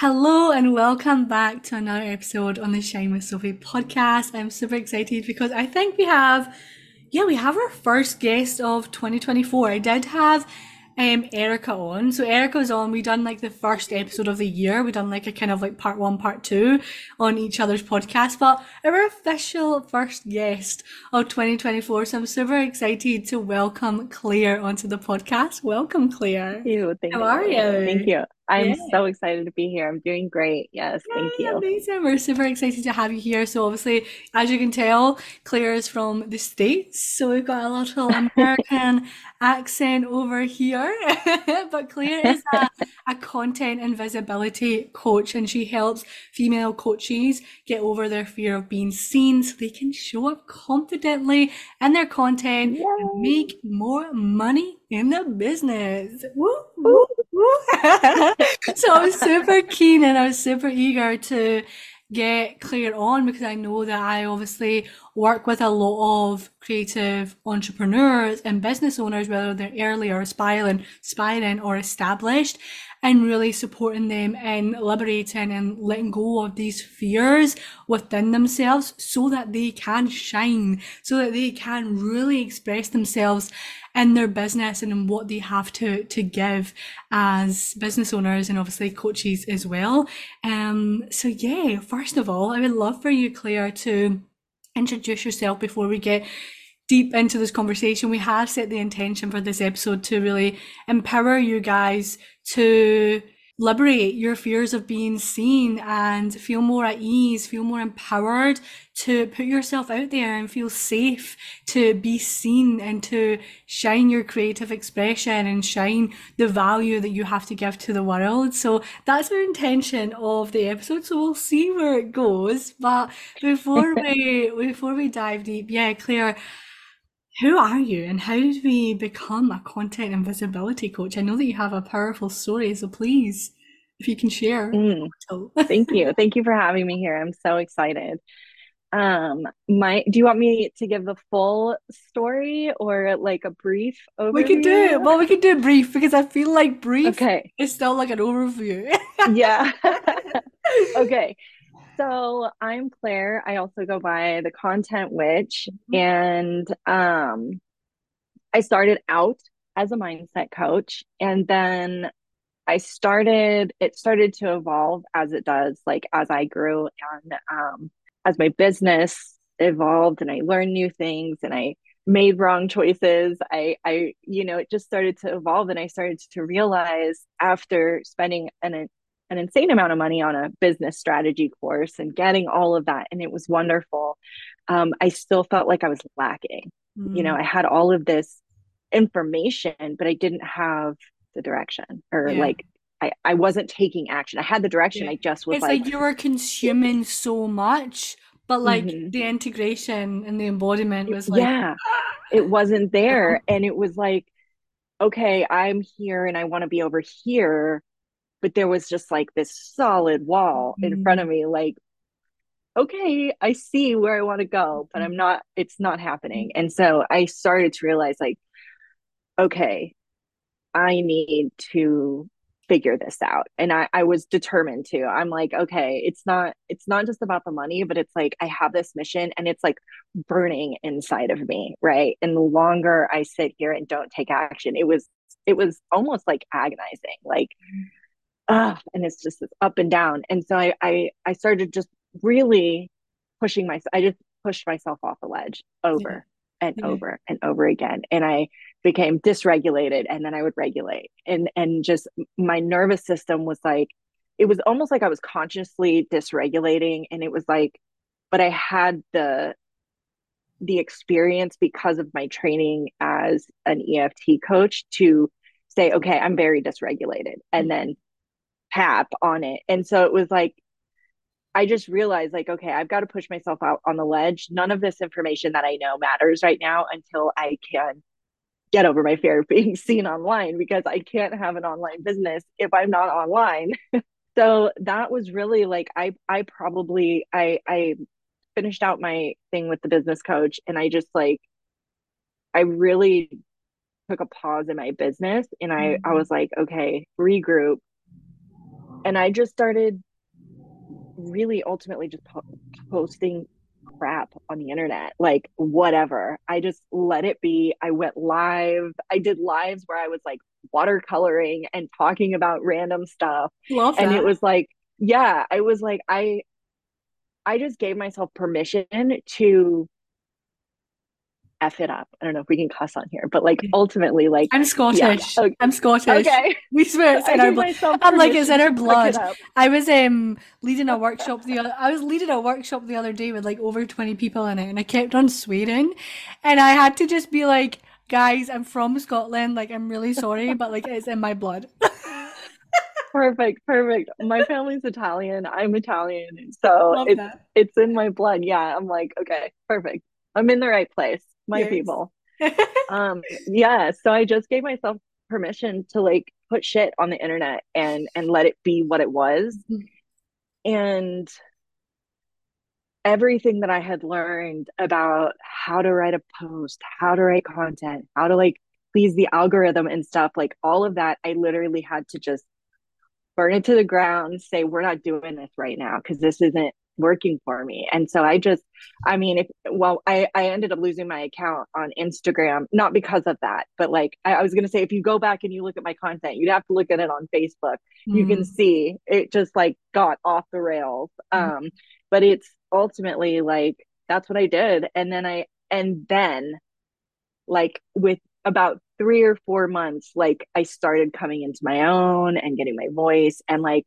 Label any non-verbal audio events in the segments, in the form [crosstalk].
Hello and welcome back to another episode on the Shine with Sophie podcast. I'm super excited because I think we have, yeah, we have our first guest of 2024. I did have um Erica on. So Erica was on. We done like the first episode of the year. We done like a kind of like part one, part two on each other's podcast. But our official first guest of 2024. So I'm super excited to welcome Clair onto the podcast. Welcome, Clair. Thank you. Thank How you. are you? Thank you. I'm Yeah. so excited to be here. I'm doing great. Yes, thank you. Amazing. We're super excited to have you here. So obviously, as you can tell, Clair is from the States. So we've got a little American [laughs] accent over here. [laughs] But Clair is a, a content and visibility coach and she helps female coaches get over their fear of being seen so they can show up confidently in their content and make more money in the business. Woo, woo, woo. [laughs] So I was super keen and I was super eager to get Clair on because I know that I obviously work with a lot of creative entrepreneurs and business owners, whether they're early or aspiring, aspiring or established, and really supporting them in liberating and letting go of these fears within themselves so that they can shine, so that they can really express themselves in their business and in what they have to to give as business owners and obviously coaches as well. Um, so yeah, first of all, I would love for you, Clair, to introduce yourself before we get deep into this conversation. We have set the intention for this episode to really empower you guys to liberate your fears of being seen and feel more at ease, feel more empowered to put yourself out there and feel safe to be seen and to shine your creative expression and shine the value that you have to give to the world. So that's our intention of the episode. So we'll see where it goes. But before [laughs] we before we dive deep, yeah, Clair, who are you and how did we become a content and visibility coach? I know that you have a powerful story, so please, if you can share. Mm, So, [laughs] thank you. Thank you for having me here. I'm so excited. Um, my, do you want me to give the full story or like a brief overview? we can do it. Well, we can do it brief because I feel like brief Okay. is still like an overview. [laughs] Yeah. [laughs] Okay. So I'm Clair. I also go by the Content Witch, and um, I started out as a mindset coach, and then I started, it started to evolve as it does, like as I grew and um, as my business evolved and I learned new things and I made wrong choices. I, I, you know, it just started to evolve and I started to realize after spending an, an insane amount of money on a business strategy course and getting all of that, and it was wonderful. Um, I still felt like I was lacking. You know, Mm, I had all of this information, but I didn't have the direction or yeah, like I, I wasn't taking action. I had the direction. yeah. I just was It's like, like you were consuming so much, but like mhm. the integration and the embodiment was like, yeah, [gasps] it wasn't there. And it was like, okay, I'm here and I want to be over here. But there was just like this solid wall in front of me, like, okay, I see where I want to go, but I'm not, it's not happening. And so I started to realize, like, okay, I need to figure this out. And I, I was determined to. I'm like, okay, it's not it's not just about the money, but it's like I have this mission and it's like burning inside of me, right? And the longer I sit here and don't take action, it was it was almost like agonizing, like ah, and it's just this up and down. And so I I I started just really pushing myself. I just pushed myself off the ledge yeah, over and yeah, over and over again. And I became dysregulated and then I would regulate. And and just my nervous system was like it was almost like I was consciously dysregulating and it was like but I had the the experience because of my training as an EFT coach to say okay, I'm very dysregulated and mm-hmm. then tap on it. And so it was like I just realized like, okay, I've got to push myself out on the ledge. None of this information that I know matters right now until I can get over my fear of being [laughs] seen online because I can't have an online business if I'm not online. [laughs] So that was really like I I probably I I finished out my thing with the business coach and I just like I really took a pause in my business and I I mm, was like, okay, regroup, and I just started really ultimately just po- posting crap on the internet, like whatever. I just let it be. I went live. I did lives where I was like watercoloring and talking about random stuff. Love and that. it was like, yeah, I was like, I I just gave myself permission to F it up. I don't know if we can cuss on here, but like ultimately, like I'm Scottish. Yeah. Okay. I'm Scottish. Okay. We swear it's in our gave blood. myself I'm like it's in our to fuck it blood. I was um leading a workshop the other, I was leading a workshop the other day with like over 20 people in it and I kept on swearing and I had to just be like guys I'm from Scotland like I'm really sorry but like it's in my blood [laughs] Perfect, perfect. My family's Italian. I'm Italian, so love it's that it's in my blood. Yeah, I'm like, okay, perfect. I'm in the right place. My yes people. [laughs] Um, yeah, so I just gave myself permission to like put shit on the internet and and let it be what it was. And everything that I had learned about how to write a post, how to write content, how to like please the algorithm and stuff, like all of that, I literally had to just burn it to the ground, say, we're not doing this right now because this isn't working for me. And so I just, I mean, if, well, I, I ended up losing my account on Instagram, not because of that, but like I, I was going to say, if you go back and you look at my content, you'd have to look at it on Facebook. You can Mm, see it just like got off the rails. mm, Um, but it's ultimately like, that's what I did. And then I, and then like with about three or four months, like I started coming into my own and getting my voice and like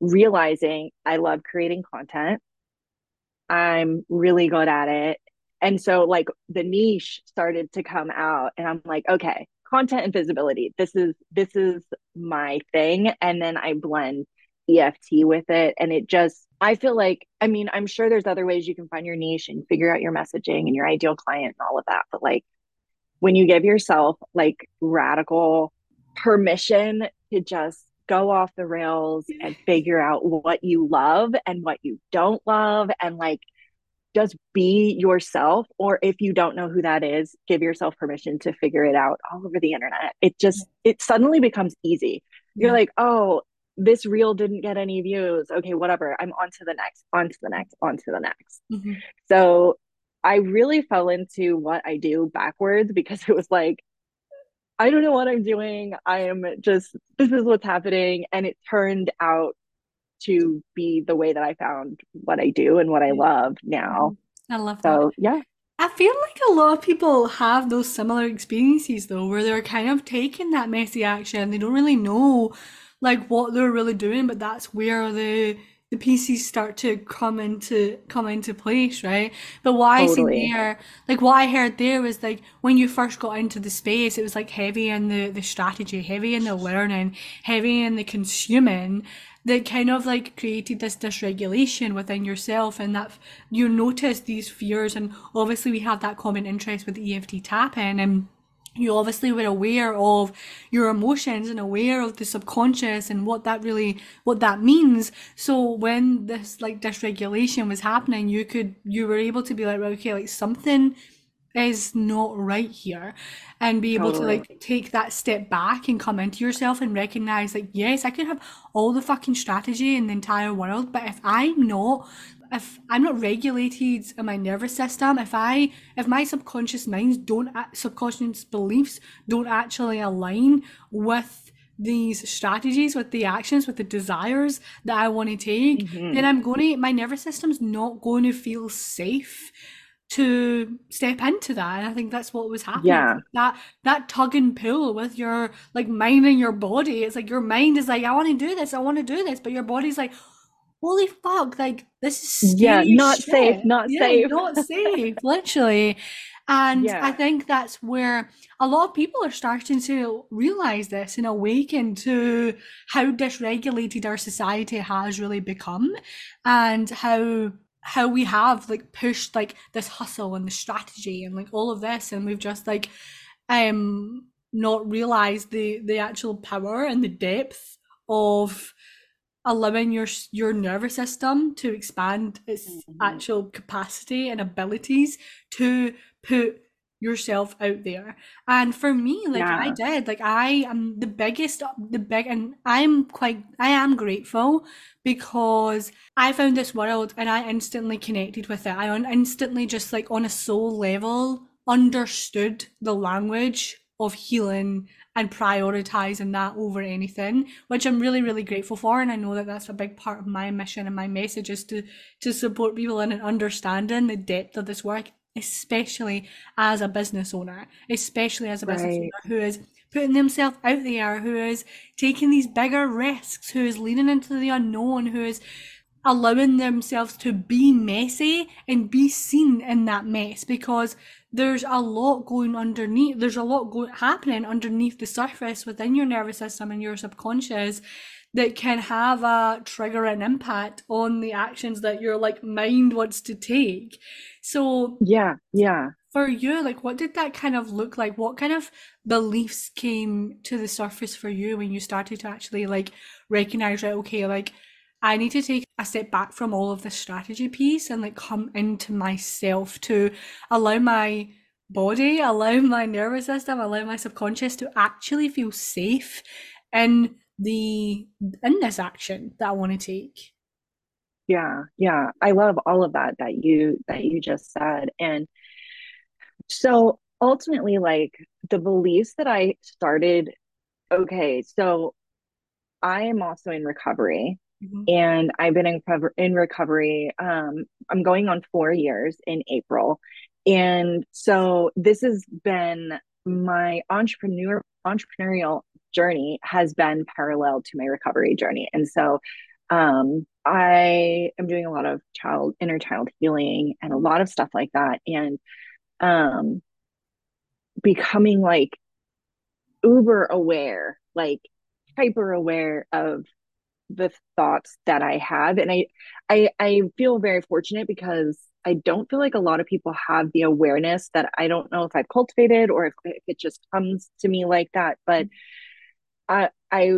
realizing I love creating content. I'm really good at it. And so like the niche started to come out and I'm like, okay, content and visibility. This is this is my thing. And then I blend EFT with it. And it just I feel like, I mean, I'm sure there's other ways you can find your niche and figure out your messaging and your ideal client and all of that. But like when you give yourself like radical permission to just go off the rails and [laughs] figure out what you love and what you don't love and like just be yourself or if you don't know who that is give yourself permission to figure it out all over the internet. It just it suddenly becomes easy. You're yeah. like oh this reel didn't get any views. Okay whatever. I'm on to the next on to the next on to the next. Mhm. so I really fell into what I do backwards because it was like, I don't know what I'm doing. I am just, this is what's happening. And it turned out to be the way that I found what I do and what I mm-hmm. love now. I love that So, yeah, I feel like a lot of people have those similar experiences though, where they're kind of taking that messy action. They don't really know like what they're really doing, but that's where the the pieces start to come into come into place, right? But what I seen there, like what I heard there was like when you first got into the space, it was like heavy in the the strategy, heavy in the learning, heavy in the consuming that kind of like created this dysregulation within yourself and that you notice these fears. And obviously we have that common interest with EFT tapping and you obviously were aware of your emotions and aware of the subconscious and what that really what that means. So when this like dysregulation was happening you could you were able to be like well, okay like something is not right here. And be able to like take that step back and come into yourself and recognize like yes I could have all the fucking strategy in the entire world but if I'm not if I'm not regulated in my nervous system if I if my subconscious minds don't subconscious beliefs don't actually align with these strategies with the actions with the desires that I want to take then hmm I'm going to my nervous system's not going to feel safe to step into that. And I think that's what was happening. Yeah. That that tug and pull with your like mind and your body. It's like your mind is like, I want to do this, I want to do this, but your body's like, holy fuck, like this is Yeah. Not safe, not Yeah, safe. not [laughs] safe, literally. And I think that's where a lot of people are starting to realize this and awaken to how dysregulated our society has really become and how how we have like pushed like this hustle and the strategy and like all of this and we've just like um not realized the the actual power and the depth of allowing your your nervous system to expand its Mhm. actual capacity and abilities to put yourself out there. And for me, like I did, like I am the biggest, the big, and I'm quite, I am grateful because I found this world and I instantly connected with it. I instantly just like on a soul level understood the language of healing and prioritizing that over anything, which I'm really, really grateful for. And I know that that's a big part of my mission and my message is to to support people in understanding the depth of this work, especially as a business owner, especially as a business owner who is putting themselves out there, who is taking these bigger risks, who is leaning into the unknown, who is allowing themselves to be messy and be seen in that mess because there's a lot going underneath there's a lot going happening underneath the surface within your nervous system and your subconscious that can have a trigger and impact on the actions that your like mind wants to take so Yeah. Yeah. for you like what did that kind of look like what kind of beliefs came to the surface for you when you started to actually like recognize right okay like I need to take a step back from all of the strategy piece and like come into myself to allow my body, allow my nervous system, allow my subconscious to actually feel safe in the in this action that I want to take. Yeah. Yeah. I love all of that that you that you just said. And so ultimately, like the beliefs that I started, okay, so I am also in recovery Mhm. and I've been in in recovery. Um, I'm going on four years in April. And so this has been my entrepreneur entrepreneurial journey has been parallel to my recovery journey. And so um, I am doing a lot of child inner child healing and a lot of stuff like that. And um, becoming like uber aware, like hyper aware of the thoughts that I have. And I I I feel very fortunate because I don't feel like a lot of people have the awareness that I don't know if I've cultivated or if, if it just comes to me like that. But I I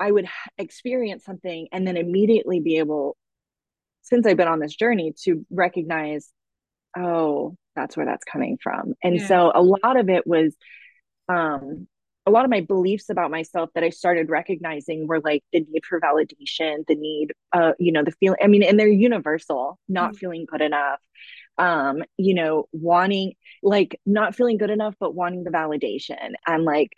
I would experience something and then immediately be able, since I've been on this journey, to recognize, oh, that's where that's coming from. And Yeah. so a lot of it was um a lot of my beliefs about myself that I started recognizing were like the need for validation, the need, uh, you know, the feeling. I mean, and they're universal, not Mhm. feeling good enough, um, you know, wanting, like, not feeling good enough, but wanting the validation and like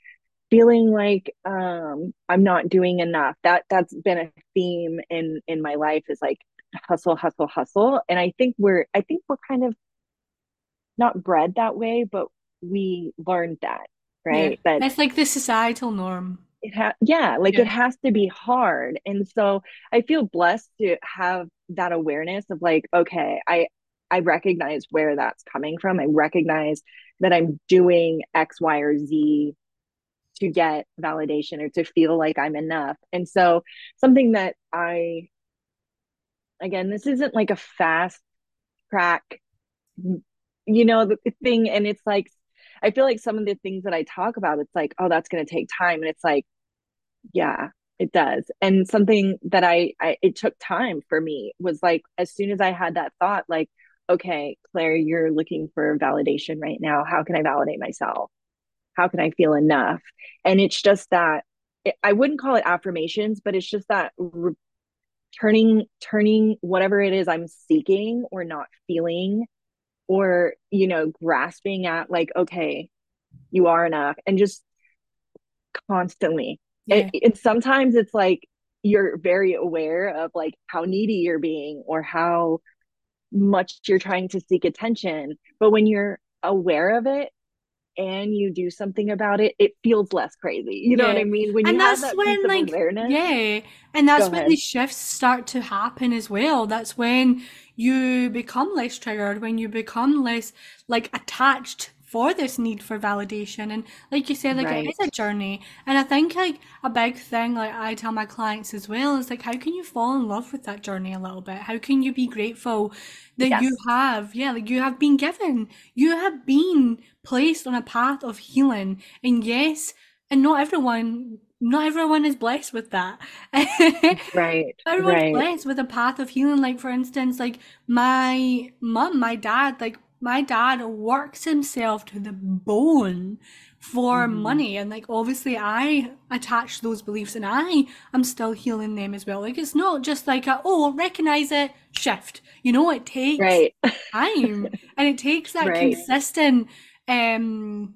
feeling like um I'm not doing enough. That that's been a theme in in my life is like hustle, hustle, hustle. And I think we're I think we're kind of not bred that way, but we learned that, Yeah. right? That It's like the societal norm. it ha yeah, like Yeah. it has to be hard. And so I feel blessed to have that awareness of like, okay, I I recognize where that's coming from. I recognize that I'm doing X, Y, or Z to get validation or to feel like I'm enough. And so something that I again, this isn't like a fast track, you know, the thing. And it's like I feel like some of the things that I talk about, it's like, oh, that's going to take time. And it's like, yeah, it does. And something that I, I, it took time for me was like, as soon as I had that thought, like, okay, Clair, you're looking for validation right now. How can I validate myself? How can I feel enough? And it's just that I wouldn't call it affirmations, but it's just that re- turning, turning whatever it is I'm seeking or not feeling or, you know, grasping at like, okay, you are enough and just constantly Yeah. it, it sometimes it's like you're very aware of like how needy you're being or how much you're trying to seek attention but when you're aware of it and you do something about it it feels less crazy. You know what i mean? When you And that's that when, like, awareness. yeah, and that's go when ahead. the shifts start to happen as well. That's when you become less triggered, when you become less like attached for this need for validation. And like you said, like it is a journey. And I think like a big thing, like I tell my clients as well, is like how can you fall in love with that journey a little bit? How can you be grateful that you have, yeah, like you have been given, you have been placed on a path of healing. And yes, and not everyone not everyone is blessed with that. right [laughs] Everyone's right blessed with a path of healing. Like for instance, like my mom, my dad, like my dad works himself to the bone for Mhm. money and like obviously I attach those beliefs and I am still healing them as well. Like it's not just like a oh recognize it, shift. You know, it takes Right. time [laughs] and it takes that Right. consistent um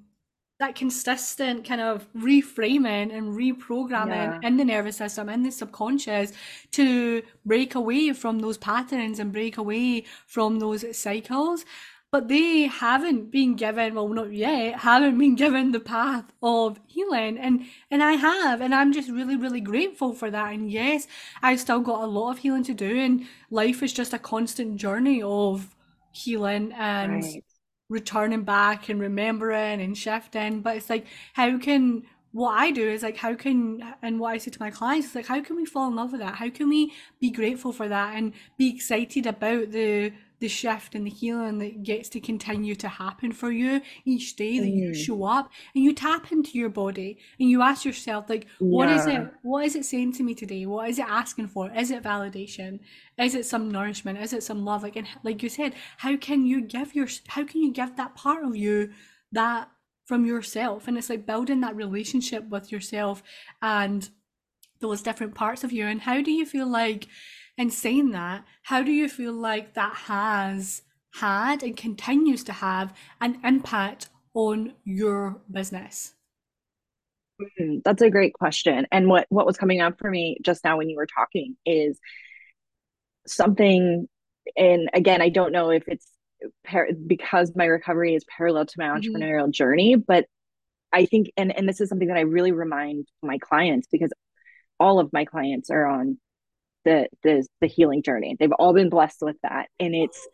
that consistent kind of reframing and reprogramming Yeah. in the nervous system in the subconscious to break away from those patterns and break away from those cycles but they haven't been given well not yet haven't been given the path of healing. And and I have and I'm just really really grateful for that. And yes I've still got a lot of healing to do. And life is just a constant journey of healing and Right. returning back and remembering and shifting. But it's like how can what I do is like how can and what I say to my clients is like how can we fall in love with that? How can we be grateful for that and be excited about the the shift and the healing that gets to continue to happen for you each day that you Mm. show up and you tap into your body and you ask yourself like what is Yeah. it what is it saying to me today? What is it asking for? Is it validation? Is it some nourishment? Is it some love? Like and like you said how can you give your how can you give that part of you that from yourself? And it's like building that relationship with yourself and those different parts of you. And how do you feel like in saying that how do you feel like that has had and continues to have an impact on your business Mm, That's a great question. And what what was coming up for me just now when you were talking is something, and again, I don't know if it's par because my recovery is parallel to my Mhm. entrepreneurial journey, but I think, and and this is something that I really remind my clients because all of my clients are on the the the healing journey. They've all been blessed with that, and it's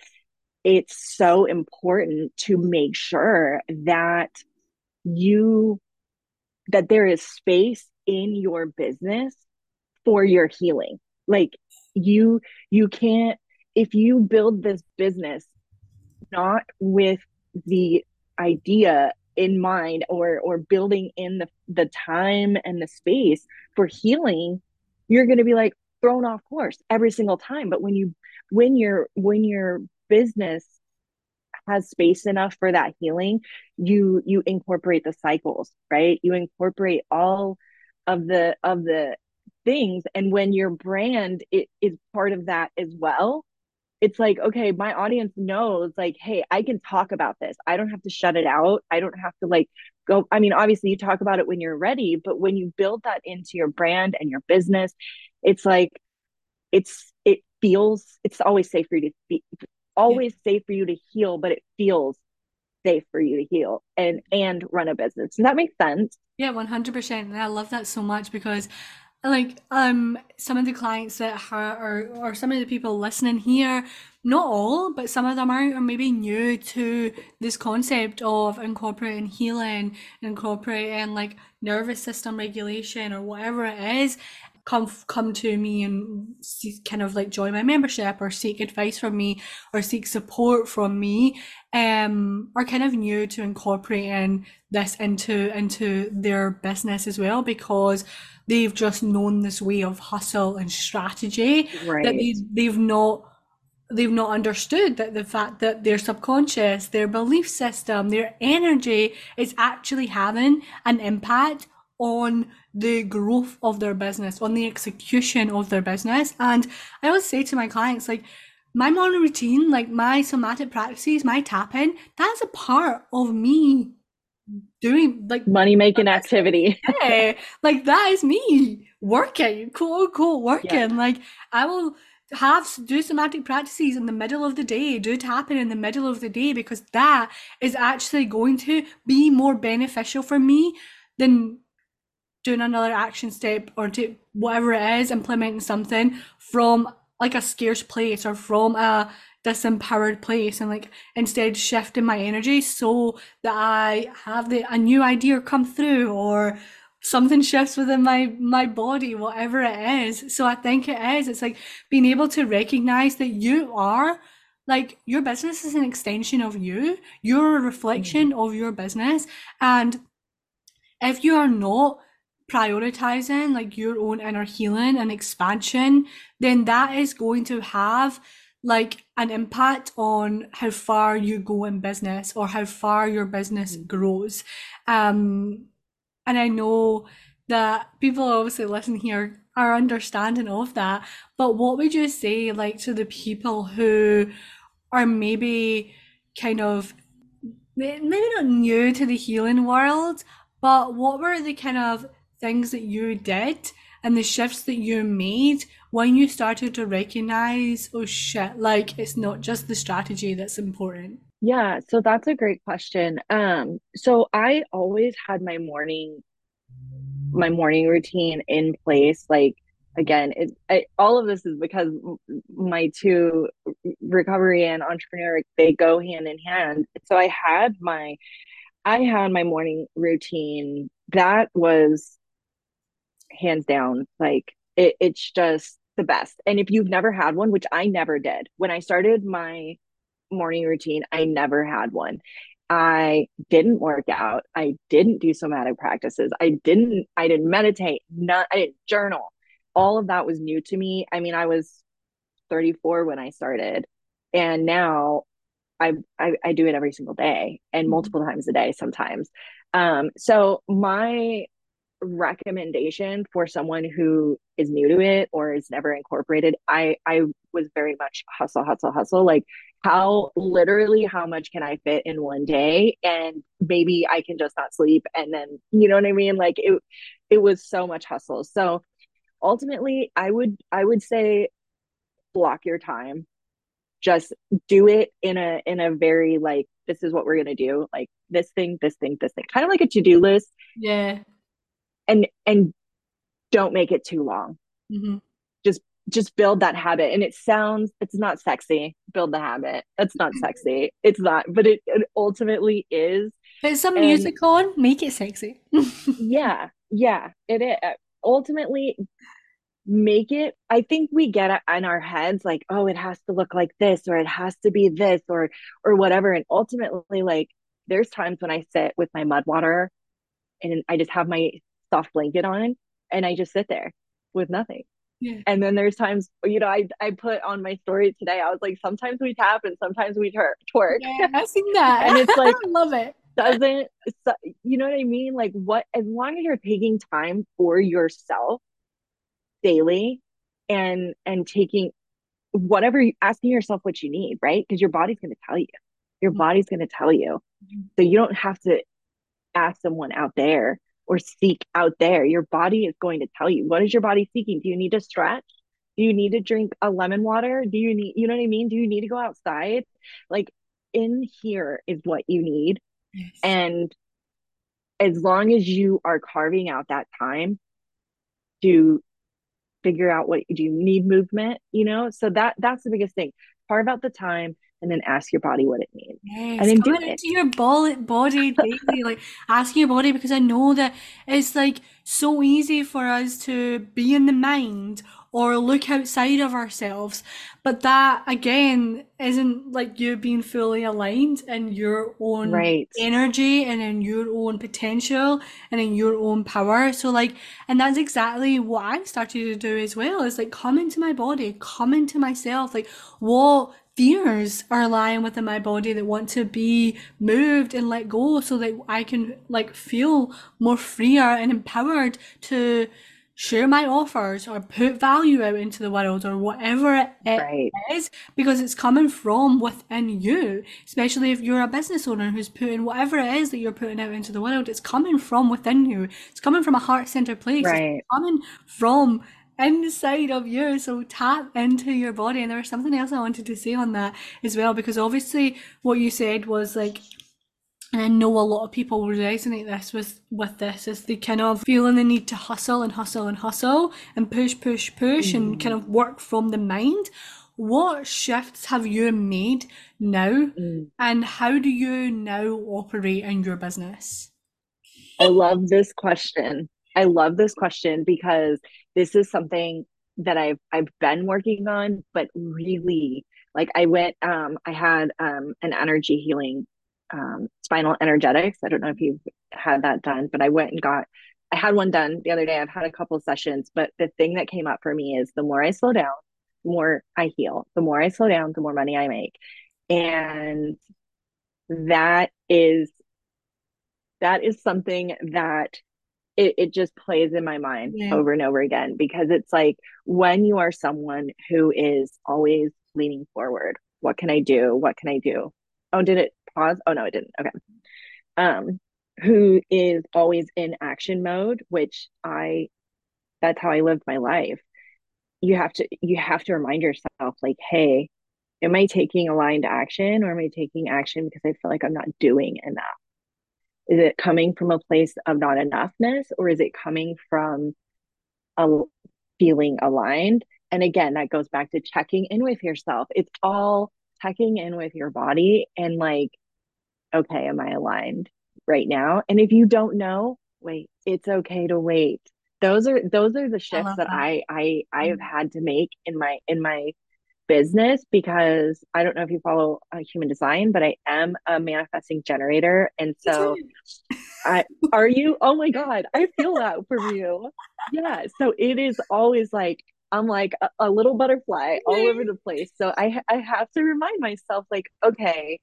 it's so important to make sure that you that there is space in your business for your healing like you you can't if you build this business not with the idea in mind or or building in the the time and the space for healing you're going to be like thrown off course every single time. But when you when your when your business has space enough for that healing you you incorporate the cycles right? You incorporate all of the of the things. And when your brand it is part of that as well it's like okay my audience knows like hey i can talk about this. I don't have to shut it out. I don't have to like go i mean obviously you talk about it when you're ready but when you build that into your brand and your business it's like it's it feels it's always safe for you to be always safe for you to heal but it feels safe for you to heal and and run a business. Does that make sense? Yeah, 100%. And I love that so much because like um some of the clients that are or, some of the people listening here, not all, but some of them are, are maybe new to this concept of incorporating healing, incorporating like nervous system regulation or whatever it is. Come come to me and see, kind of like join my membership or seek advice from me or seek support from me um are kind of new to incorporating this into into their business as well because they've just known this way of hustle and strategy that right. they they've not they've not understood that the fact that their subconscious, their belief system, their energy is actually having an impact on the growth of their business, on the execution of their business. And I always say to my clients, like, my morning routine, like my somatic practices, my tapping, that's a part of me doing like money making [laughs] activity yeah, like that is me working, quote unquote working. yeah Like I will have do somatic practices in the middle of the day, do tapping in the middle of the day because that is actually going to be more beneficial for me than doing another action step or to whatever it is, implementing something from like a scarce place or from a disempowered place and like instead shifting my energy so that I have the a new idea come through or something shifts within my my body whatever it is. So I think it is. It's like being able to recognize that you are like your business is an extension of you. You're a reflection mm-hmm. of your business. And if you are not prioritizing like your own inner healing and expansion, then that is going to have like an impact on how far you go in business or how far your business Mm. grows. Um, and I know that people obviously listen here are understanding of that. But what would you say, like, to the people who are maybe kind of maybe not new to the healing world, but what were the kind of things that you did and the shifts that you made when you started to recognize, oh shit, like it's not just the strategy that's important? Yeah, so that's a great question. Um, so I always had my morning my morning routine in place. Like again, it I, all of this is because my two recovery and entrepreneur they go hand in hand. So I had my I had my morning routine that was hands down like it, it's just the best. And if you've never had one, which I never did, when I started my morning routine, I never had one. I didn't work out. I didn't do somatic practices. I didn't I didn't meditate. Not I didn't journal. All of that was new to me. I mean, I was 34 when I started, and now I I, I do it every single day and Mhm. multiple times a day sometimes. Um, so my recommendation for someone who is new to it or is never incorporated, I I was very much hustle, hustle, hustle. Like how literally how much can I fit in one day? And maybe I can just not sleep and then you know what I mean? Like it it was so much hustle. So ultimately I would I would say block your time. Just do it in a in a very like this is what we're gonna do, like this thing, this thing, this thing, kind of like a to-do list Yeah. And and don't make it too long. Hmm just just build that habit. And it sounds it's not sexy. Build the habit. It's not sexy. It's not but it, it ultimately is. Put some and music on, make it sexy. [laughs] yeah. Yeah. It is. Ultimately make it i think we get it in our heads like oh it has to look like this or it has to be this or or whatever. And ultimately like there's times when i sit with my mud water and i just have my soft blanket on and i just sit there with nothing Yeah. And then there's times, you know, I I put on my story today, I was like, sometimes we tap and sometimes we twer twerk. Yeah, I've seen that, And it's like, I [laughs] love it. doesn't, you know what I mean? Like, what, as long as you're taking time for yourself daily and, and taking whatever, you, asking yourself what you need, right? Because your body's going to tell you. Your mm-hmm. body's going to tell you. Mm-hmm. So you don't have to ask someone out there or seek out there. Your body is going to tell you. What is your body seeking? Do you need to stretch? Do you need to drink a lemon water? Do you need, you know what I mean? Do you need to go outside? Like in here is what you need. Yes. And as long as you are carving out that time to figure out what do you need movement, you know? So that that's the biggest thing. Carve out the time and then ask your body what it needs and then do it. into your body, body [laughs] daily, like asking your body because I know that it's like so easy for us to be in the mind or look outside of ourselves, but that again isn't like you being fully aligned in your own Right. energy and in your own potential and in your own power. So like, and that's exactly what I started to do as well. Is like come into my body, come into myself, like what fears are lying within my body that want to be moved and let go so that I can like feel more freer and empowered to share my offers or put value out into the world or whatever it Right. is because it's coming from within you especially if you're a business owner who's putting whatever it is that you're putting out into the world it's coming from within you it's coming from a heart-centered place it's Right. coming from inside of you. So tap into your body. And there was something else I wanted to say on that as well, because obviously what you said was like, and I know a lot of people resonate this with with this is the kind of feeling the need to hustle and hustle and hustle and push, push, push and kind Mm, of work from the mind. What shifts have you made now, mm. and how do you now operate in your business? I love this question. I love this question because this is something that I've I've been working on, but really like I went um I had um an energy healing um spinal energetics. I don't know if you've had that done, but I went and got I had one done the other day. I've had a couple sessions, but the thing that came up for me is the more I slow down, the more I heal. The more I slow down, the more money I make. And that is that is something that it, it just plays in my mind yeah. over and over again because it's like when you are someone who is always leaning forward what can i do? What can i do? Oh did it pause? Oh no it didn't. Okay. Um who is always in action mode which i that's how i lived my life. You have to you have to remind yourself like hey am i taking aligned action or am i taking action because i feel like i'm not doing enough is it coming from a place of not enoughness or is it coming from a feeling aligned? And again, that goes back to checking in with yourself. It's all checking in with your body and like, okay, am I aligned right now? And if you don't know, wait, it's okay to wait. Those are those are the shifts that, that I I I have mm-hmm. had to make in my in my business because I don't know if you follow uh, human design, but I am a manifesting generator. And so I are you [laughs] oh my god, I feel that from you. Yeah. So it is always like I'm like a, a little butterfly all over the place. So I I have to remind myself like okay,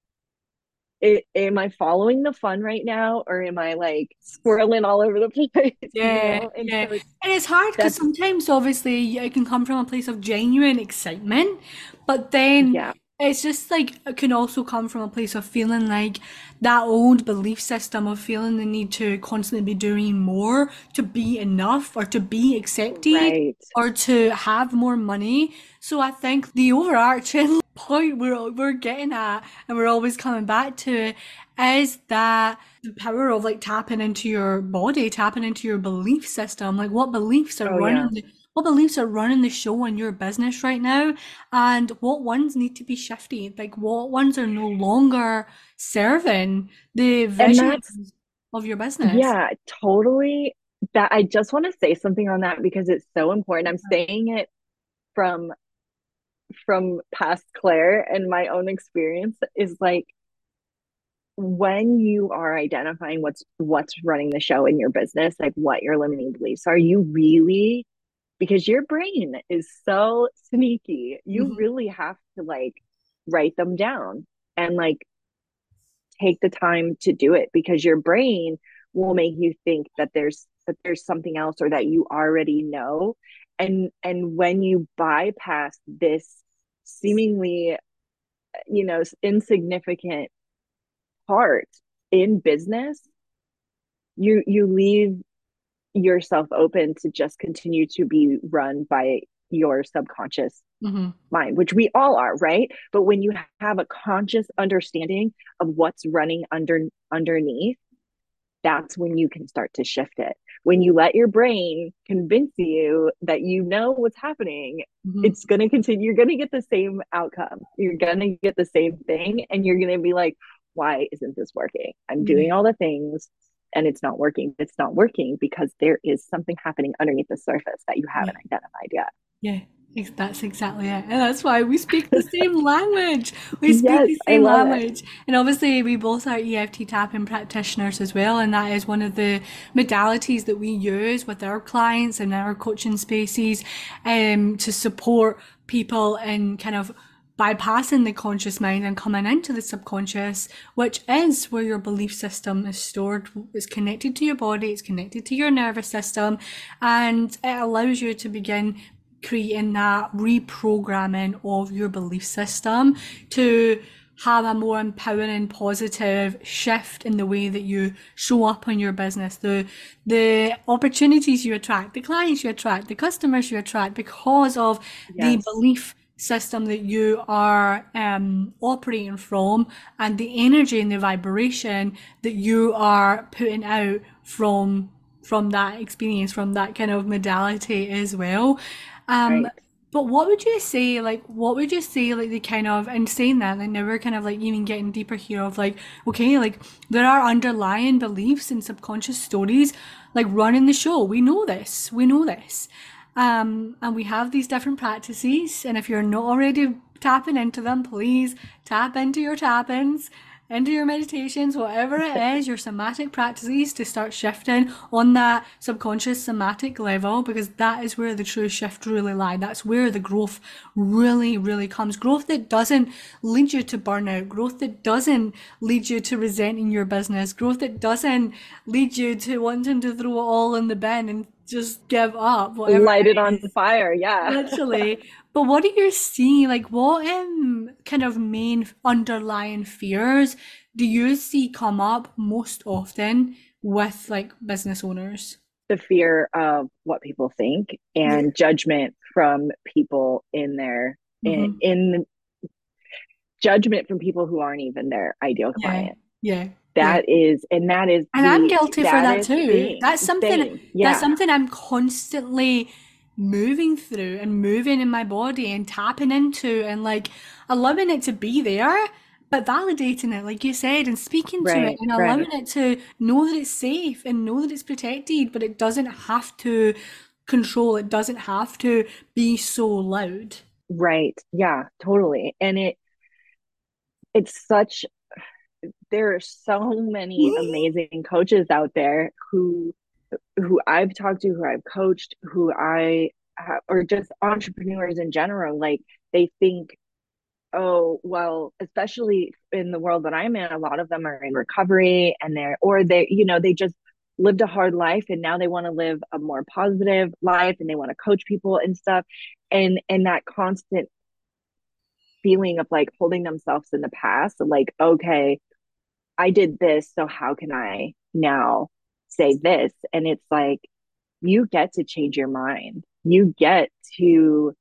it, am I following the fun right now or am I like swirling all over the [laughs] place? Yeah, you know? and yeah. So it's, and it's hard because sometimes obviously it can come from a place of genuine excitement, but then yeah. it's just like it can also come from a place of feeling like that old belief system of feeling the need to constantly be doing more to be enough or to be accepted right. or to have more money. So I think the overarching [laughs] point we're we're getting at and we're always coming back to is that the power of like tapping into your body, tapping into your belief system, like what beliefs are oh, running yeah. the, what beliefs are running the show in your business right now and what ones need to be shifted like what ones are no longer serving the vision of your business. Yeah totally. That i just want to say something on that because it's so important. I'm saying it from from past Clair and my own experience is like when you are identifying what's what's running the show in your business, like what your limiting beliefs are, you really because your brain is so sneaky, you mm-hmm. really have to like write them down and like take the time to do it because your brain will make you think that there's that there's something else or that you already know and and when you bypass this seemingly you know insignificant part in business you you leave yourself open to just continue to be run by your subconscious mm-hmm. mind which we all are right but when you have a conscious understanding of what's running under underneath that's when you can start to shift it. When you let your brain convince you that you know what's happening, mm-hmm. it's going to continue. You're going to get the same outcome. You're going to get the same thing. And you're going to be like, why isn't this working? I'm mm-hmm. doing all the things and it's not working. It's not working because there is something happening underneath the surface that you haven't yeah. identified yet. Yeah. That's exactly it. And that's why we speak the same [laughs] language. We speak yes, the same language. It. And obviously, we both are EFT tapping practitioners as well. And that is one of the modalities that we use with our clients and our coaching spaces um, to support people in kind of bypassing the conscious mind and coming into the subconscious, which is where your belief system is stored. It's connected to your body, it's connected to your nervous system, and it allows you to begin creating that reprogramming of your belief system to have a more empowering positive shift in the way that you show up in your business the the opportunities you attract the clients you attract the customers you attract because of yes. the belief system that you are um, operating from and the energy and the vibration that you are putting out from from that experience from that kind of modality as well um, right. But what would you say, like, what would you say, like, the kind of, and saying that, like, now we're kind of like even getting deeper here of like, okay, like, there are underlying beliefs and subconscious stories, like, running the show. We know this. We know this. Um, and we have these different practices. And if you're not already tapping into them, please tap into your tappings into your meditations, whatever it is, your somatic practices to start shifting on that subconscious somatic level because that is where the true shift really lies. That's where the growth really, really comes. Growth that doesn't lead you to burnout, growth that doesn't lead you to resenting your business, growth that doesn't lead you to wanting to throw it all in the bin and just give up light it on the fire yeah literally but what do you see like what um kind of main underlying fears do you see come up most often with like business owners the fear of what people think and yeah. judgment from people in their mm-hmm. in in judgment from people who aren't even their ideal client yeah, yeah. That yeah. is, and that is, and the, I'm guilty that for that too. Thing, that's something. Yeah. That's something I'm constantly moving through and moving in my body and tapping into and like allowing it to be there, but validating it, like you said, and speaking right, to it and allowing right. it to know that it's safe and know that it's protected, but it doesn't have to control. It doesn't have to be so loud. Right. Yeah. Totally. And it it's such there are so many [laughs] amazing coaches out there who who I've talked to, who I've coached, who I have, or just entrepreneurs in general. Like they think, oh, well, especially in the world that I'm in, a lot of them are in recovery and they're, or they, you know, they just lived a hard life and now they want to live a more positive life and they want to coach people and stuff. And, and that constant feeling of like holding themselves in the past, like, okay, I did this, so how can I now say this? And it's like, you get to change your mind. You get to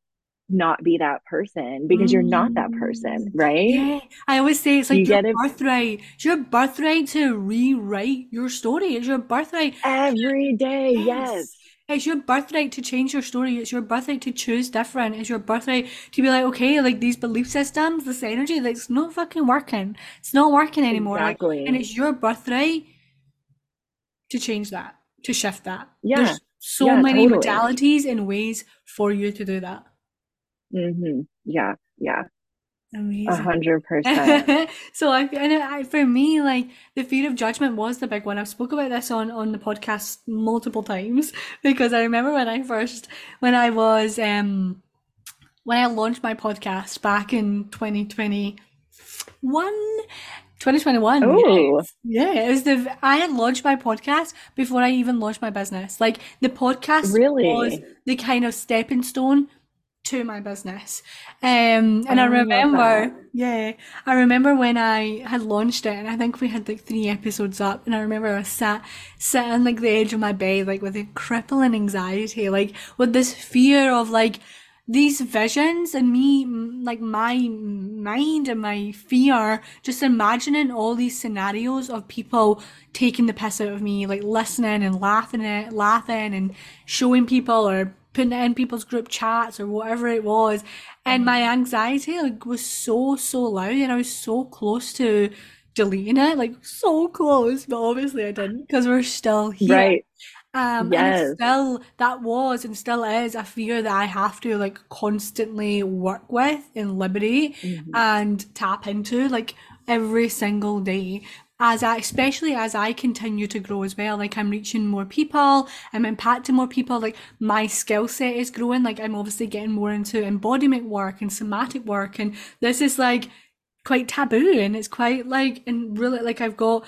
not be that person because mm. you're not that person, mm. right? Yeah. I always say it's like you your birthright. It's your birthright to rewrite your story. It's your birthright. Every day, yes. yes. It's your birthright to change your story. It's your birthright to choose different. It's your birthright to be like, okay, like these belief systems, this energy, like it's not fucking working. It's not working anymore. Exactly. Like, and it's your birthright to change that, to shift that. Yeah. There's so yeah, many totally. modalities and ways for you to do that. Mm-hmm. Yeah. Yeah. Amazing. A hundred percent. [laughs] So I, and I, for me, like the fear of judgment was the big one. I've spoke about this on on the podcast multiple times [laughs] because I remember when I first, when I was, um, when I launched my podcast back in 2021, 2021. Oh, yeah. yeah. It was the I had launched my podcast before I even launched my business. Like the podcast really was the kind of stepping stone to my business. Um, and I, I remember, yeah, I remember when I had launched it, and I think we had like three episodes up, and I remember I was sat sitting like the edge of my bed, like with a crippling anxiety, like with this fear of like these visions and me like my mind and my fear just imagining all these scenarios of people taking the piss out of me like listening and laughing at laughing and showing people or putting it in people's group chats or whatever it was. And my anxiety like was so, so loud and I was so close to deleting it, like so close, but obviously I didn't because we're still here. Right. Um, yes. and still that was and still is a fear that I have to like constantly work with in liberty mm-hmm. and tap into like every single day as I, especially as I continue to grow as well, like I'm reaching more people, I'm impacting more people, like my skill set is growing, like I'm obviously getting more into embodiment work and somatic work, and this is like quite taboo, and it's quite like, and really, like I've got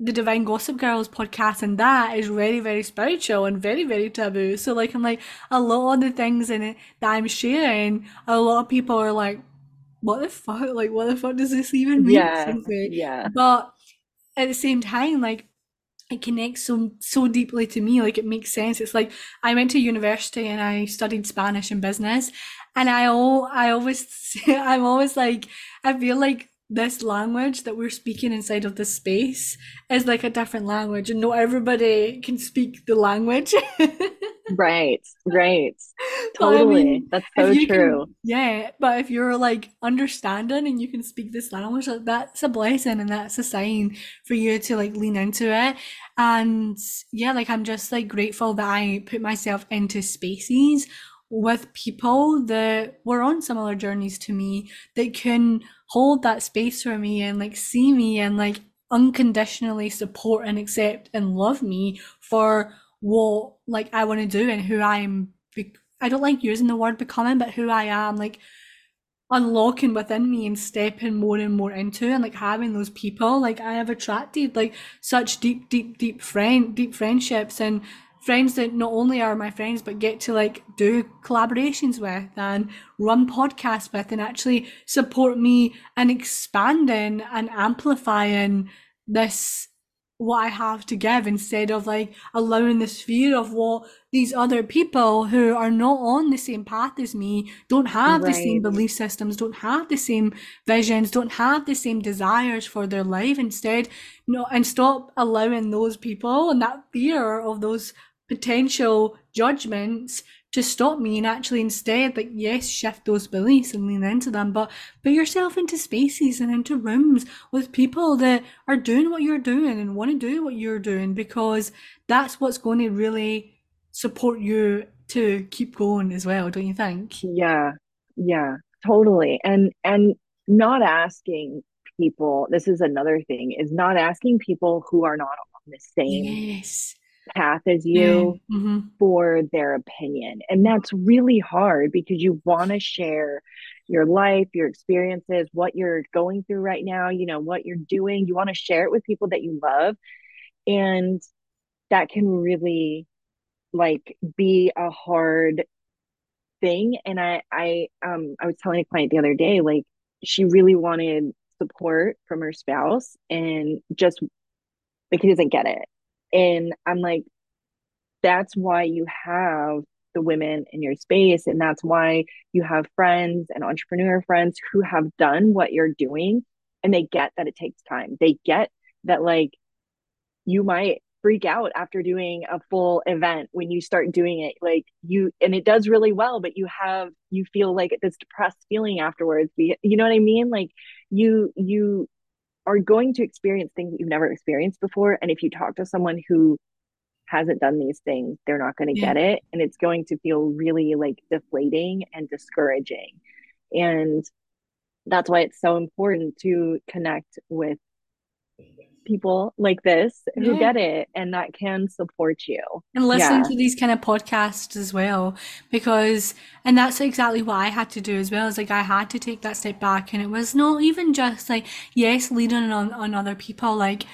the Divine Gossip Girls podcast, and that is very, very spiritual and very, very taboo. So, like, I'm like, a lot of the things in it that I'm sharing, a lot of people are like, what the fuck? [laughs] Like, what the fuck does this even mean? Yeah, yeah. But at the same time, like it connects so so deeply to me. Like it makes sense. It's like I went to university and I studied Spanish and business, and I all I always [laughs] I'm always like I feel like this language that we're speaking inside of this space is like a different language. And not everybody can speak the language. [laughs] Right right. Totally I mean, that's so true can, yeah but if you're like understanding and you can speak this language like, that's a blessing and that's a sign for you to like lean into it. And yeah like i'm just like grateful that i put myself into spaces with people that were on similar journeys to me that can hold that space for me and like see me and like unconditionally support and accept and love me for what like I want to do and who I am. be- I don't like using the word becoming, but who I am, like unlocking within me and stepping more and more into and like having those people like I have attracted like such deep deep deep friend deep friendships and friends that not only are my friends but get to like do collaborations with and run podcasts with and actually support me and expanding and amplifying this what I have to give instead of like allowing the sphere of what these other people who are not on the same path as me don't have right. the same belief systems, don't have the same visions, don't have the same desires for their life instead, no, and stop allowing those people and that fear of those potential judgments to stop me and actually instead like yes shift those beliefs and lean into them but put yourself into spaces and into rooms with people that are doing what you're doing and want to do what you're doing because that's what's going to really support you to keep going as well don't you think? Yeah yeah totally. And and not asking people this is another thing is not asking people who are not on the same yes path as you mm-hmm. for their opinion. And that's really hard because you want to share your life, your experiences, what you're going through right now, you know, what you're doing. You want to share it with people that you love. And that can really like be a hard thing. And I I um I was telling a client the other day, like she really wanted support from her spouse and just like he doesn't get it and I'm like, that's why you have the women in your space. And that's why you have friends and entrepreneur friends who have done what you're doing and they get that it takes time. They get that, like, you might freak out after doing a full event when you start doing it like you and it does really well but you have you feel like this depressed feeling afterwards you know what i mean like you you are going to experience things that you've never experienced before. And if you talk to someone who hasn't done these things, they're not going to yeah. get it. And it's going to feel really like deflating and discouraging. And that's why it's so important to connect with people like this who yeah. get it and that can support you and listen yeah. to these kind of podcasts as well because and that's exactly what i had to do as well is like i had to take that step back and it was not even just like yes leading on, on other people like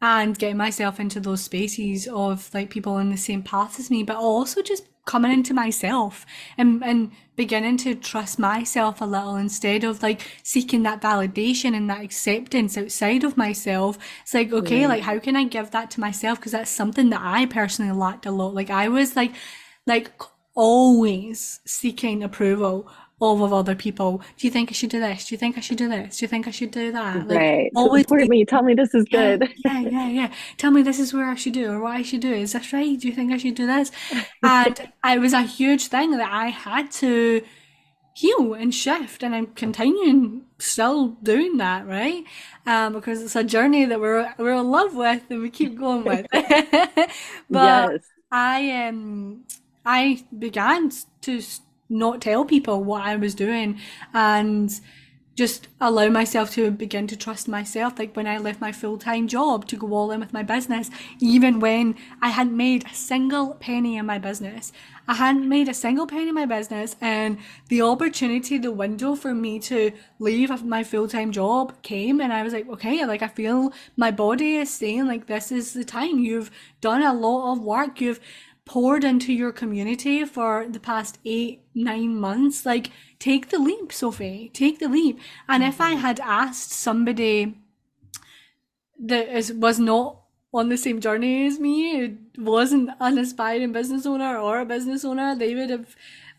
and getting myself into those spaces of like people in the same path as me but also just coming into myself and and beginning to trust myself a little instead of like seeking that validation and that acceptance outside of myself. It's like okay mm. like how can i give that to myself? Because that's something that i personally lacked a lot. Like i was like like always seeking approval of other people. Do you think I should do this? Do you think I should do this? Do you think I should do that? Like, right. Always support me. Tell me this is yeah, good. yeah, yeah, yeah. Tell me this is where I should do or what I should do. Is this right? Do you think I should do this? And [laughs] it was a huge thing that I had to heal and shift and I'm continuing still doing that, right? Um, because it's a journey that we're we're in love with and we keep going with. [laughs] [laughs] but yes. I um I began to not tell people what I was doing and just allow myself to begin to trust myself. Like when I left my full time job to go all in with my business, even when I hadn't made a single penny in my business. I hadn't made a single penny in my business, and the opportunity, the window for me to leave my full time job came, and I was like, okay, like I feel my body is saying, like, this is the time. You've done a lot of work. You've poured into your community for the past eight, nine months, like take the leap, Sophie, take the leap. And mm-hmm. if I mm-hmm. had asked somebody that is, was not on the same journey as me, it wasn't an aspiring business owner or a business owner, they would have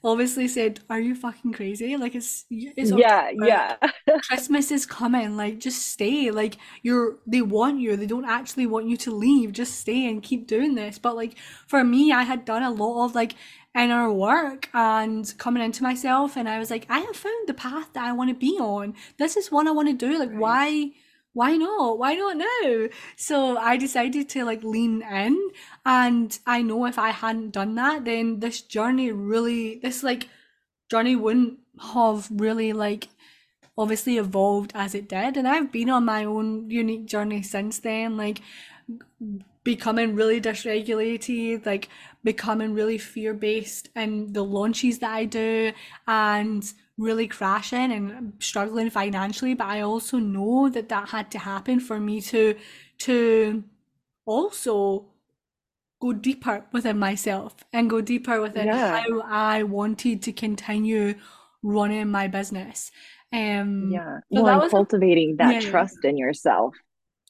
obviously said, "Are you fucking crazy? Like it's it's yeah yeah. [laughs] Christmas is coming. Like just stay. Like you're they want you. They don't actually want you to leave. Just stay and keep doing this." But like for me, I had done a lot of like inner work and coming into myself, and I was like, I have found the path that I want to be on. This is what I want to do. Like right. why why not? Why not now? So I decided to like lean in. And I know if I hadn't done that, then this journey really, this like journey wouldn't have really like obviously evolved as it did. And I've been on my own unique journey since then, like becoming really dysregulated, like becoming really fear based in the launches that I do and really crashing and struggling financially. But I also know that that had to happen for me to to also go deeper within myself and go deeper within Yeah. how I wanted to continue running my business. Um, Yeah. so Well, that was a cultivating that yeah, trust in yourself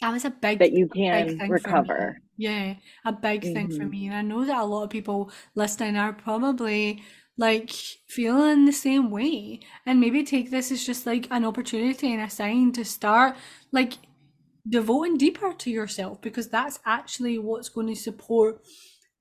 that was a big that you can recover. Yeah, a big thing for hmm me. And I know that a lot of people listening are probably like feeling the same way. And maybe take this as just like an opportunity and a sign to start like devoting deeper to yourself because that's actually what's going to support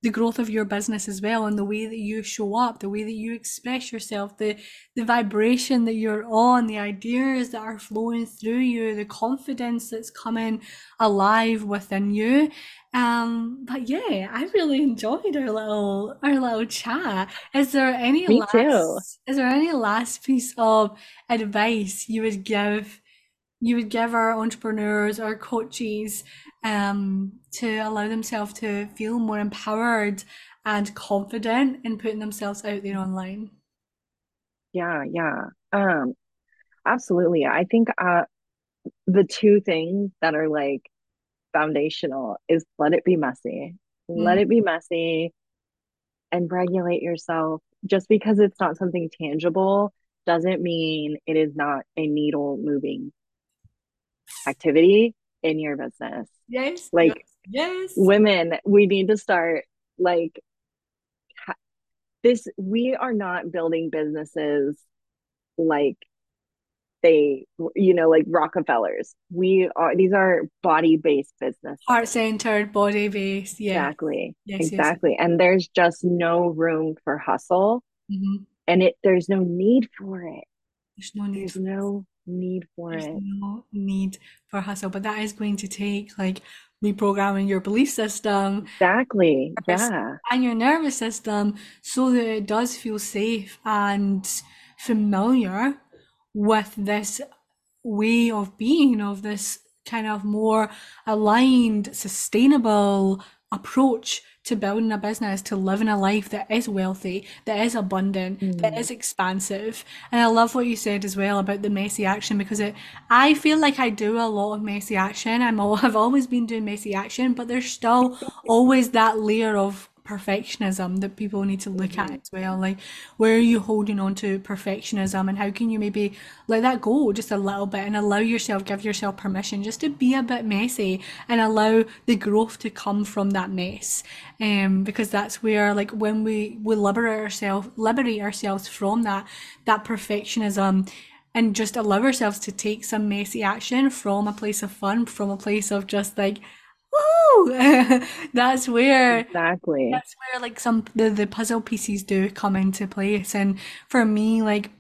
the growth of your business as well and the way that you show up the way that you express yourself the the vibration that you're on the ideas that are flowing through you the confidence that's coming alive within you um but yeah i really enjoyed our little our little chat is there any Me too. last is there any last piece of advice you would give you would give our entrepreneurs or coaches um, to allow themselves to feel more empowered and confident in putting themselves out there online? Yeah, yeah. Um, absolutely. I think uh the two things that are like foundational is let it be messy. Let Mm, it be messy and regulate yourself. Just because it's not something tangible doesn't mean it is not a needle moving activity in your business. yes, yes, Like yes. women, we need to start like this. We are not building businesses like they, you know, like Rockefellers. We are, these are body-based businesses. Heart-centered, body-based. Yeah. Exactly. Yes, yes. Exactly. And there's just no room for hustle hmm and it there's no need for it. There's no need There's no need for there's it. no need for hustle, but that is going to take like reprogramming your belief system Exactly. Yeah. and your nervous system so that it does feel safe and familiar with this way of being, of this kind of more aligned, sustainable approach to building a business, to living a life that is wealthy, that is abundant, that Mm. is expansive. And I love what you said as well about the messy action because it, I feel like I do a lot of messy action. I'm all, [laughs] I've always been doing messy action, but there's still always that layer of perfectionism that people need to look at Mhm. as well. Like, where are you holding on to perfectionism and how can you maybe let that go just a little bit and allow yourself, give yourself permission just to be a bit messy and allow the growth to come from that mess. Um, because that's where like when we we liberate ourselves, liberate ourselves from that that perfectionism and just allow ourselves to take some messy action from a place of fun, from a place of just like, woo! [laughs] That's where Exactly. that's where like some the, the puzzle pieces do come into place. And for me, like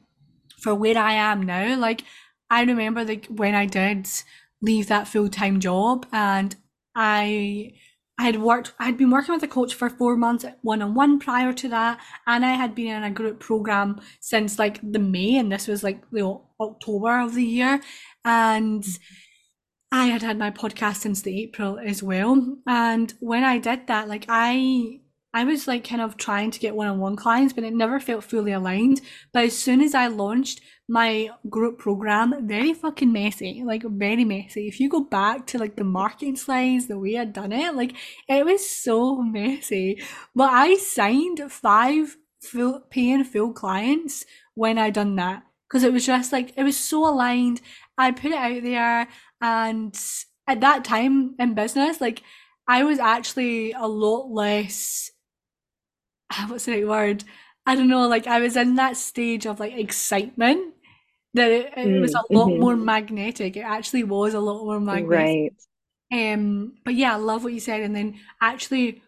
for where I am now, like I remember like when I did leave that full-time job and I I had worked I had been working with a coach for four months one-on-one prior to that and I had been in a group program since like the May and this was like the October of the year and mm-hmm. I had had my podcast since the April as well. And when I did that, like I I was like kind of trying to get one-on-one clients, but it never felt fully aligned. But as soon as I launched my group program, very fucking messy, like very messy. If you go back to like the marketing slides, the way I'd done it, like it was so messy. But I signed five full paying full clients when I done that. Because it was just like it was so aligned. I put it out there and at that time in business, like I was actually a lot less, what's the right word? I don't know, like I was in that stage of like excitement that it, it was Mm, a lot hmm more magnetic. It actually was a lot more magnetic. Right. Um, but yeah, I love what you said. And then actually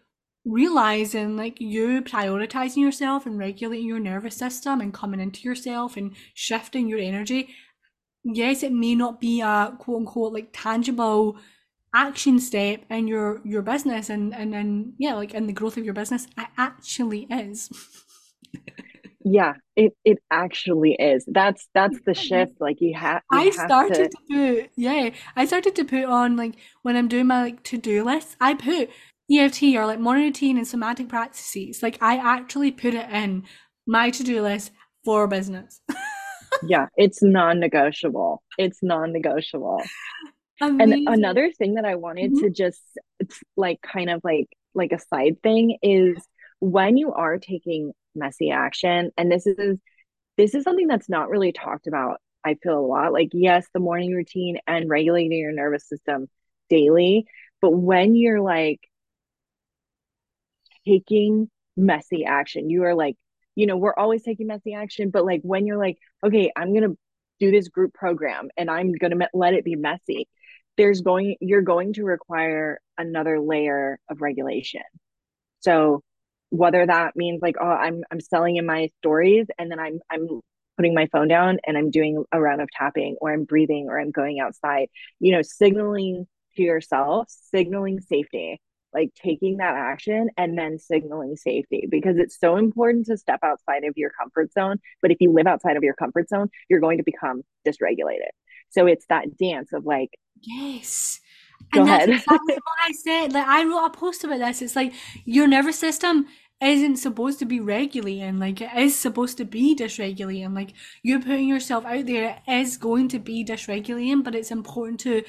realizing like you prioritizing yourself and regulating your nervous system and coming into yourself and shifting your energy yes, it may not be a quote unquote like tangible action step in your your business and and and yeah, like in the growth of your business, it actually is. [laughs] Yeah, it it actually is. That's that's the shift. Like you have you I have to started to put, yeah, I started to put on like when I'm doing my like to-do list, I put EFT or like morning routine and somatic practices. Like I actually put it in my to-do list for business. [laughs] yeah, it's non-negotiable. It's non-negotiable. And another thing that I wanted Mhm. to just it's like kind of like like a side thing is when you are taking messy action, and this is this is something that's not really talked about, I feel a lot. Like, yes, the morning routine and regulating your nervous system daily, but when you're like taking messy action, you are like, you know, we're always taking messy action, but like when you're like, okay, I'm gonna do this group program and I'm gonna let it be messy, there's going, you're going to require another layer of regulation. So whether that means like, oh, I'm I'm selling in my stories and then I'm I'm putting my phone down and I'm doing a round of tapping or I'm breathing or I'm going outside, you know, signaling to yourself, signaling safety, like taking that action and then signaling safety because it's so important to step outside of your comfort zone. But if you live outside of your comfort zone, you're going to become dysregulated. So it's that dance of like, Yes. go And that's ahead. [laughs] exactly what I said. Like I wrote a post about this. It's like your nervous system isn't supposed to be regulating. Like it is supposed to be dysregulating. Like you're putting yourself out there is going to be dysregulating, but it's important to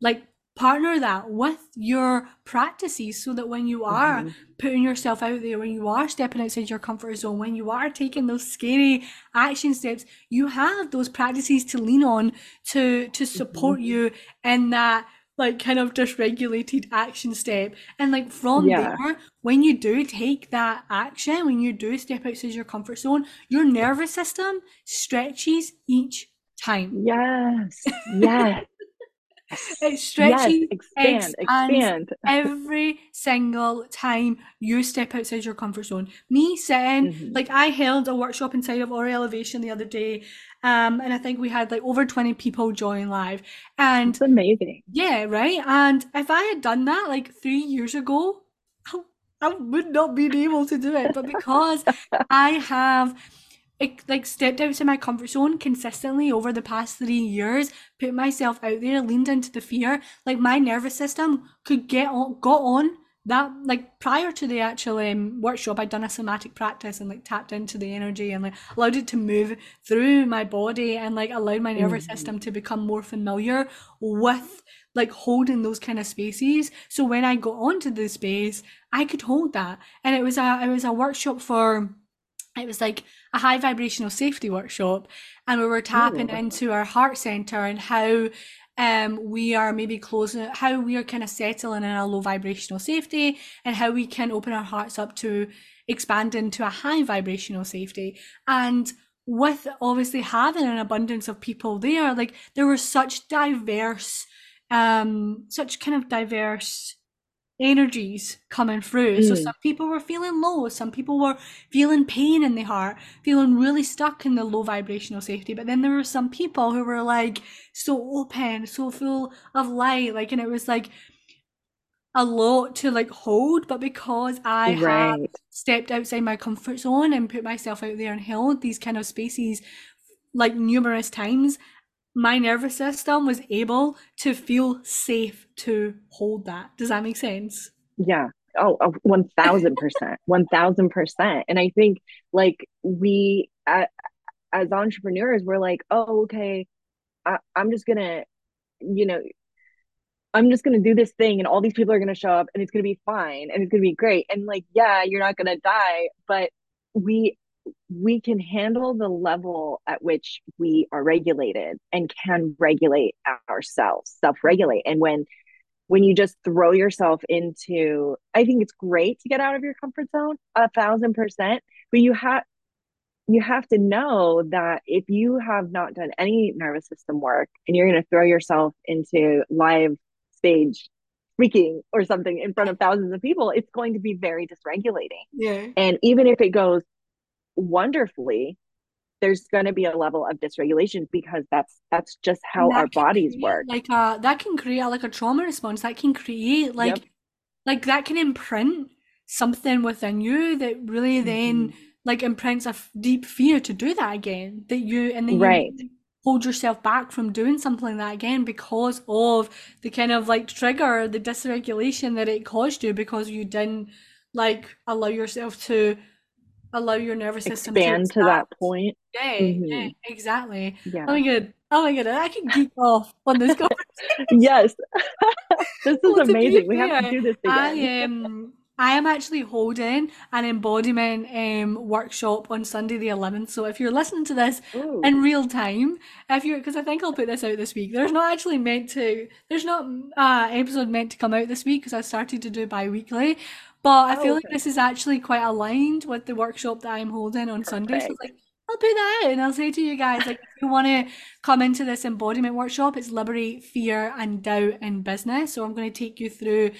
like partner that with your practices so that when you are Mhm. putting yourself out there, when you are stepping outside your comfort zone, when you are taking those scary action steps, you have those practices to lean on to to Mhm. support you in that like kind of dysregulated action step. And like from Yeah. there, when you do take that action, when you do step outside your comfort zone, your nervous system stretches each time. Yes. Yes. It Yes. stretches, Expand, expands expand. every single time you step outside your comfort zone. Me sitting, hmm like I held a workshop inside of Aura Elevation the other day, um, and I think we had like over 20 people join live. And It's amazing. yeah, right. And if I had done that like three years ago, I, I would not been able to do it. But because [laughs] I have like, like stepped out of my comfort zone consistently over the past three years, put myself out there, leaned into the fear, like my nervous system could get on, got on that like prior to the actual um, workshop i'd done a somatic practice and like tapped into the energy and like allowed it to move through my body and like allowed my nervous hmm system to become more familiar with like holding those kind of spaces. So when i got onto the space i could hold that. And it was a it was a workshop for it was like a high vibrational safety workshop and we were tapping Ooh. into our heart center and how um we are maybe closing how we are kind of settling in a low vibrational safety and how we can open our hearts up to expand into a high vibrational safety and with obviously having an abundance of people there like there were such diverse um such kind of diverse energies coming through. So Mm. some people were feeling low, some people were feeling pain in the heart, feeling really stuck in the low vibrational safety. But then there were some people who were like so open, so full of light, like, and it was like a lot to like hold. But because I have Right. stepped outside my comfort zone and put myself out there and held these kind of spaces like numerous times, my nervous system was able to feel safe to hold that. Does that make sense? Yeah. Oh, oh, 1000%. 1000%. [laughs] And I think like we a- as entrepreneurs, we're like, oh, okay, I, I'm just gonna, you know, I'm just gonna do this thing and all these people are gonna show up and it's gonna be fine and it's gonna be great. And like, yeah, you're not gonna die, but we we can handle the level at which we are regulated and can regulate ourselves, self-regulate. And when when you just throw yourself into, I think it's great to get out of your comfort zone, a thousand percent, but you have you have to know that if you have not done any nervous system work and you're going to throw yourself into live stage speaking or something in front of thousands of people, it's going to be very dysregulating. Yeah. And even if it goes wonderfully, there's going to be a level of dysregulation because that's that's just how our bodies work like a that can create like a trauma response that can create like yep. like that can imprint something within you that really then mm-hmm. like imprints a deep fear to do that again that you and then right. you hold yourself back from doing something like that again because of the kind of like trigger the dysregulation that it caused you because you didn't like allow yourself to allow your nervous system expand to, to that point. Yeah, mm-hmm. yeah, exactly. Yeah. Oh my god. Oh my god, I can geek off on this [laughs] conversation. yes. [laughs] this is well, amazing. We have to do this again. I am um, I am actually holding an embodiment um, workshop on Sunday the 11th. So if you're listening to this Ooh. in real time, if you're, because I think I'll put this out this week. There's not actually meant to, there's not uh episode meant to come out this week because I started to do bi-weekly. But I feel oh, like this is actually quite aligned with the workshop that I'm holding on Sunday. So like, I'll put that out and I'll say to you guys, like, if you want to come into this embodiment workshop, it's liberate fear and doubt in business. So I'm going to take you through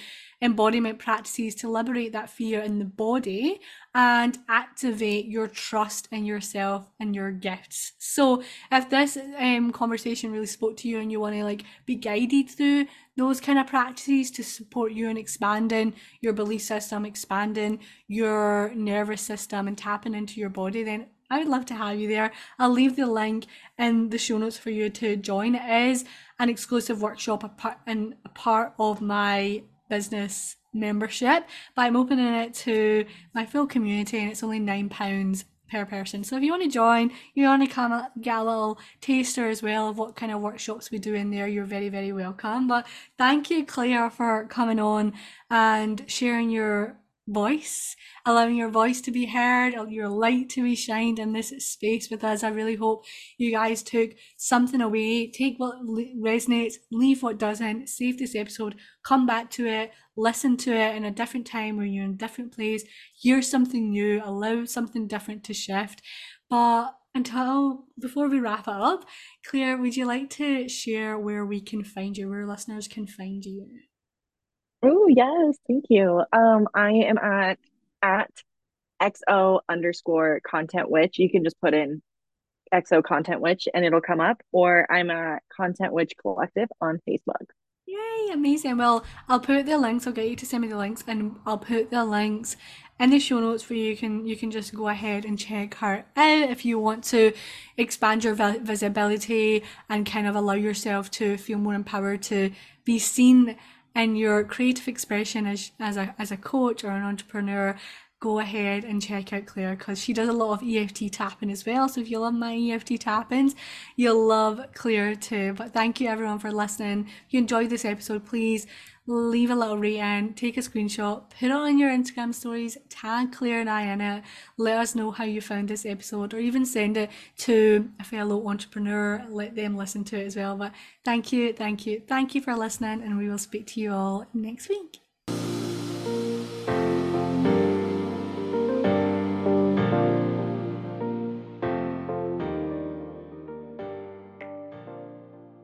embodiment practices to liberate that fear in the body and activate your trust in yourself and your gifts. So if this um, conversation really spoke to you and you want to like be guided through those kind of practices to support you in expanding your belief system, expanding your nervous system and tapping into your body, then I would love to have you there. I'll leave the link in the show notes for you to join. It is an exclusive workshop and a part of my business membership, but I'm opening it to my full community and it's only £9 per person. So if you want to join, you want to come get a little taster as well of what kind of workshops we do in there, you're very, very welcome. But thank you, Clair, for coming on and sharing your voice, allowing your voice to be heard, your light to be shined in this space with us. I really hope you guys took something away, take what resonates, leave what doesn't, save this episode, come back to it, listen to it in a different time when you're in a different place, hear something new, allow something different to shift. But until before we wrap it up, Clair, would you like to share where we can find you, where listeners can find you? Oh, yes, thank you. Um, I am at at XO underscore content witch. You can just put in XO content witch and it'll come up, or I'm at Content Witch Collective on Facebook. Yay, amazing. Well, I'll put the links, I'll get you to send me the links and I'll put the links in the show notes for you. You can you can just go ahead and check her out if you want to expand your visibility and kind of allow yourself to feel more empowered to be seen and your creative expression as, as, a, as a coach or an entrepreneur, go ahead and check out Clair because she does a lot of EFT tapping as well. So if you love my EFT tappings, you'll love Clair too. But thank you everyone for listening. If you enjoyed this episode, please leave a little rating, take a screenshot, put it on your Instagram stories, tag Clair and I in it, let us know how you found this episode, or even send it to a fellow entrepreneur, let them listen to it as well. But thank you, thank you, thank you for listening, and we will speak to you all next week.